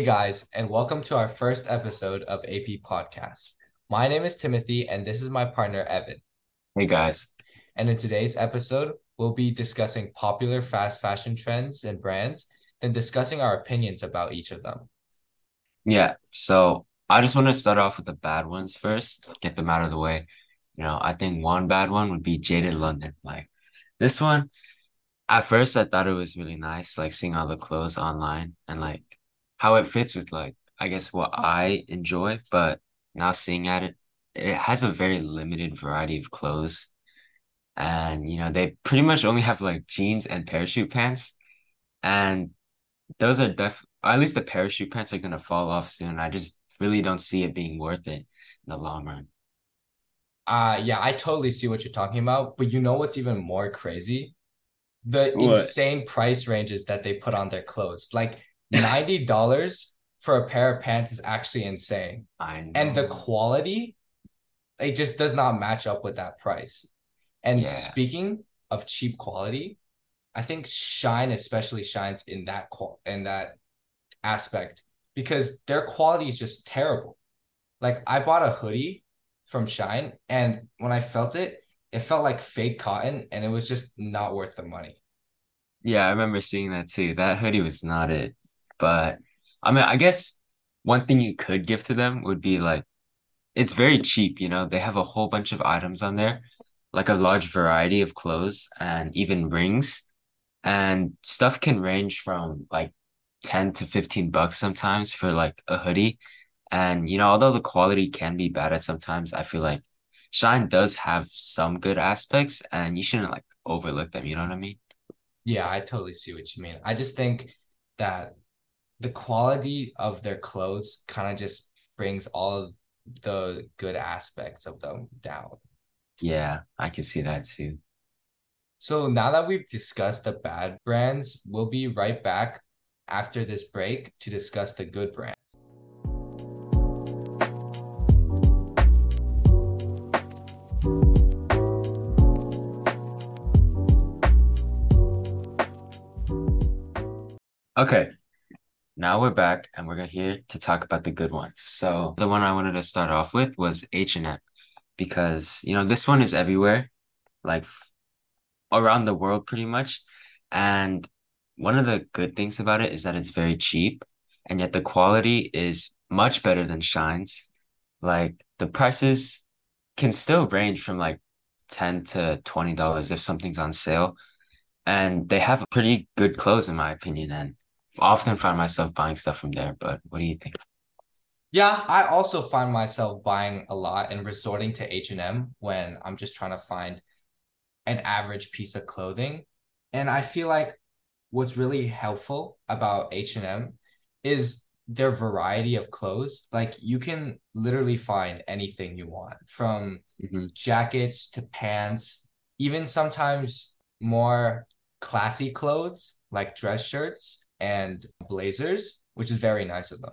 Hey guys, and welcome to our first episode of AP Podcast. My name is Timothy, and this is my partner Evan. Hey guys. And in today's episode, we'll be discussing popular fast fashion trends and brands, then discussing our opinions about each of them. Yeah, so I just want to start off with the bad ones first, get them out of the way. You know, I think one bad one would be Jaded London. Like this one, at first I thought it was really nice, like seeing all the clothes online and like how it fits with like I guess what I enjoy, but now seeing at it, it has a very limited variety of clothes. And you know, they pretty much only have like jeans and parachute pants. And those are def at least the parachute pants are gonna fall off soon. I just really don't see it being worth it in the long run. Uh yeah, I totally see what you're talking about, but you know what's even more crazy? The What? insane price ranges that they put on their clothes. Like $90 for a pair of pants is actually insane. I And the quality, it just does not match up with that price. And Yeah. speaking of cheap quality, I think Shein especially shines in that qual in that aspect because their quality is just terrible. Like I bought a hoodie from Shein and when I felt it, it felt like fake cotton and it was just not worth the money. Yeah, I remember seeing that too. That hoodie was not it. But I mean, I guess one thing you could give to them would be like it's very cheap, you know. They have a whole bunch of items on there, like a large variety of clothes and even rings. And stuff can range from like 10 to 15 bucks sometimes for like a hoodie. And you know, although the quality can be bad at sometimes, I feel like Shein does have some good aspects and you shouldn't like overlook them, you know what I mean? Yeah, I totally see what you mean. I just think that the quality of their clothes kind of just brings all of the good aspects of them down. Yeah, I can see that too. So now that we've discussed the bad brands, we'll be right back after this break to discuss the good brands. Okay, now we're back and we're here to talk about the good ones. So the one I wanted to start off with was H&M because, you know, this one is everywhere, like around the world pretty much. And one of the good things about it is that it's very cheap and yet the quality is much better than Shein's. Like the prices can still range from like 10 to $20 if something's on sale. And they have pretty good clothes in my opinion. And often find myself buying stuff from there, but what do you think? Yeah, I also find myself buying a lot and resorting to H&M when I'm just trying to find an average piece of clothing. And I feel like what's really helpful about H&M is their variety of clothes. Like you can literally find anything you want, from hmm jackets to pants, even sometimes more classy clothes like dress shirts and blazers, which is very nice of them.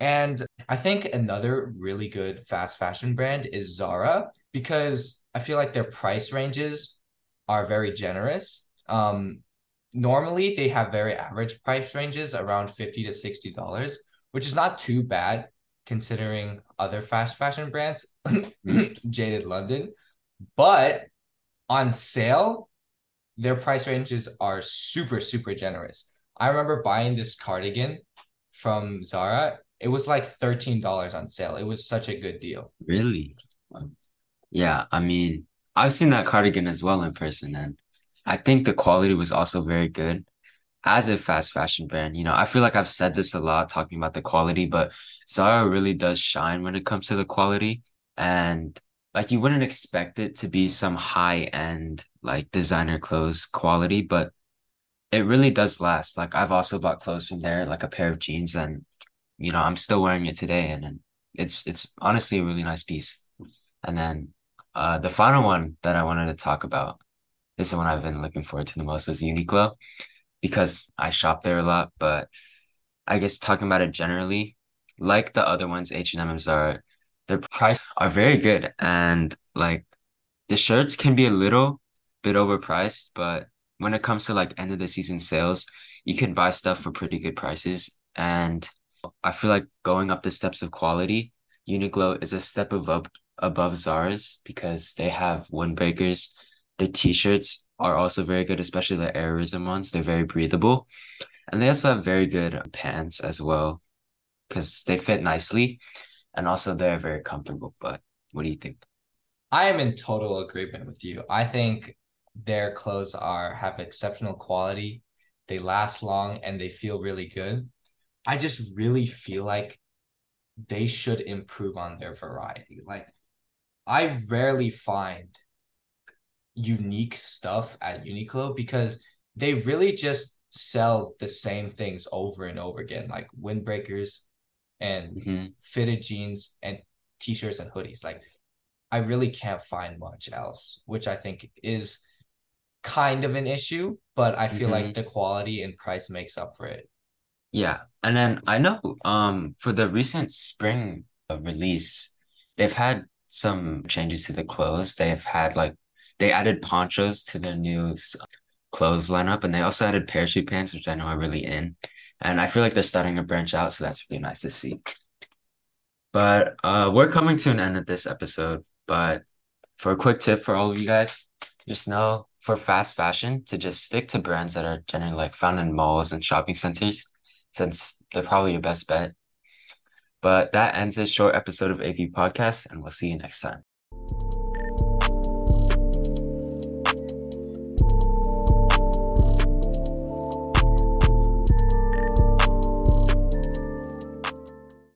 And I think another really good fast fashion brand is Zara because I feel like their price ranges are very generous. Um, normally they have very average price ranges around 50 to 60 dollars, which is not too bad considering other fast fashion brands, Jaded London. But on sale, their price ranges are super, super generous. I remember buying this cardigan from Zara. It was like $13 on sale. It was such a good deal. Really? Yeah, I mean, I've seen that cardigan as well in person, and I think the quality was also very good. As a fast fashion brand, you know, I feel like I've said this a lot talking about the quality, but Zara really does shine when it comes to the quality. And like you wouldn't expect it to be some high end like designer clothes quality, but it really does last. Like I've also bought clothes from there, like a pair of jeans, and you know, I'm still wearing it today, and, and it's it's honestly a really nice piece. And then uh the final one that I wanted to talk about, this is the one I've been looking forward to the most was Uniqlo because I shop there a lot, but I guess talking about it generally, like the other ones, H&M and M's are their price are very good and like the shirts can be a little bit overpriced, but when it comes to like end of the season sales, you can buy stuff for pretty good prices. And I feel like going up the steps of quality, Uniqlo is a step above above Zara's because they have windbreakers. The t-shirts are also very good, especially the Airism ones. They're very breathable. And they also have very good pants as well because they fit nicely and also they're very comfortable. But what do you think? I am in total agreement with you. I think their clothes are have exceptional quality. They last long and they feel really good. I just really feel like they should improve on their variety. Like I rarely find unique stuff at Uniqlo because they really just sell the same things over and over again, like windbreakers and hmm fitted jeans and t-shirts and hoodies. Like I really can't find much else, which I think is kind of an issue, but I feel like hmm the quality and price makes up for it. Yeah. And then I know um for the recent spring release, they've had some changes to the clothes. They've had like they added ponchos to their new clothes lineup and they also added parachute pants, which I know are really in. And I feel like they're starting to branch out, so that's really nice to see. But uh we're coming to an end of this episode. But for a quick tip for all of you guys, just know for fast fashion to just stick to brands that are generally like found in malls and shopping centers, since they're probably your best bet. But that ends this short episode of AV Podcast, and we'll see you next time.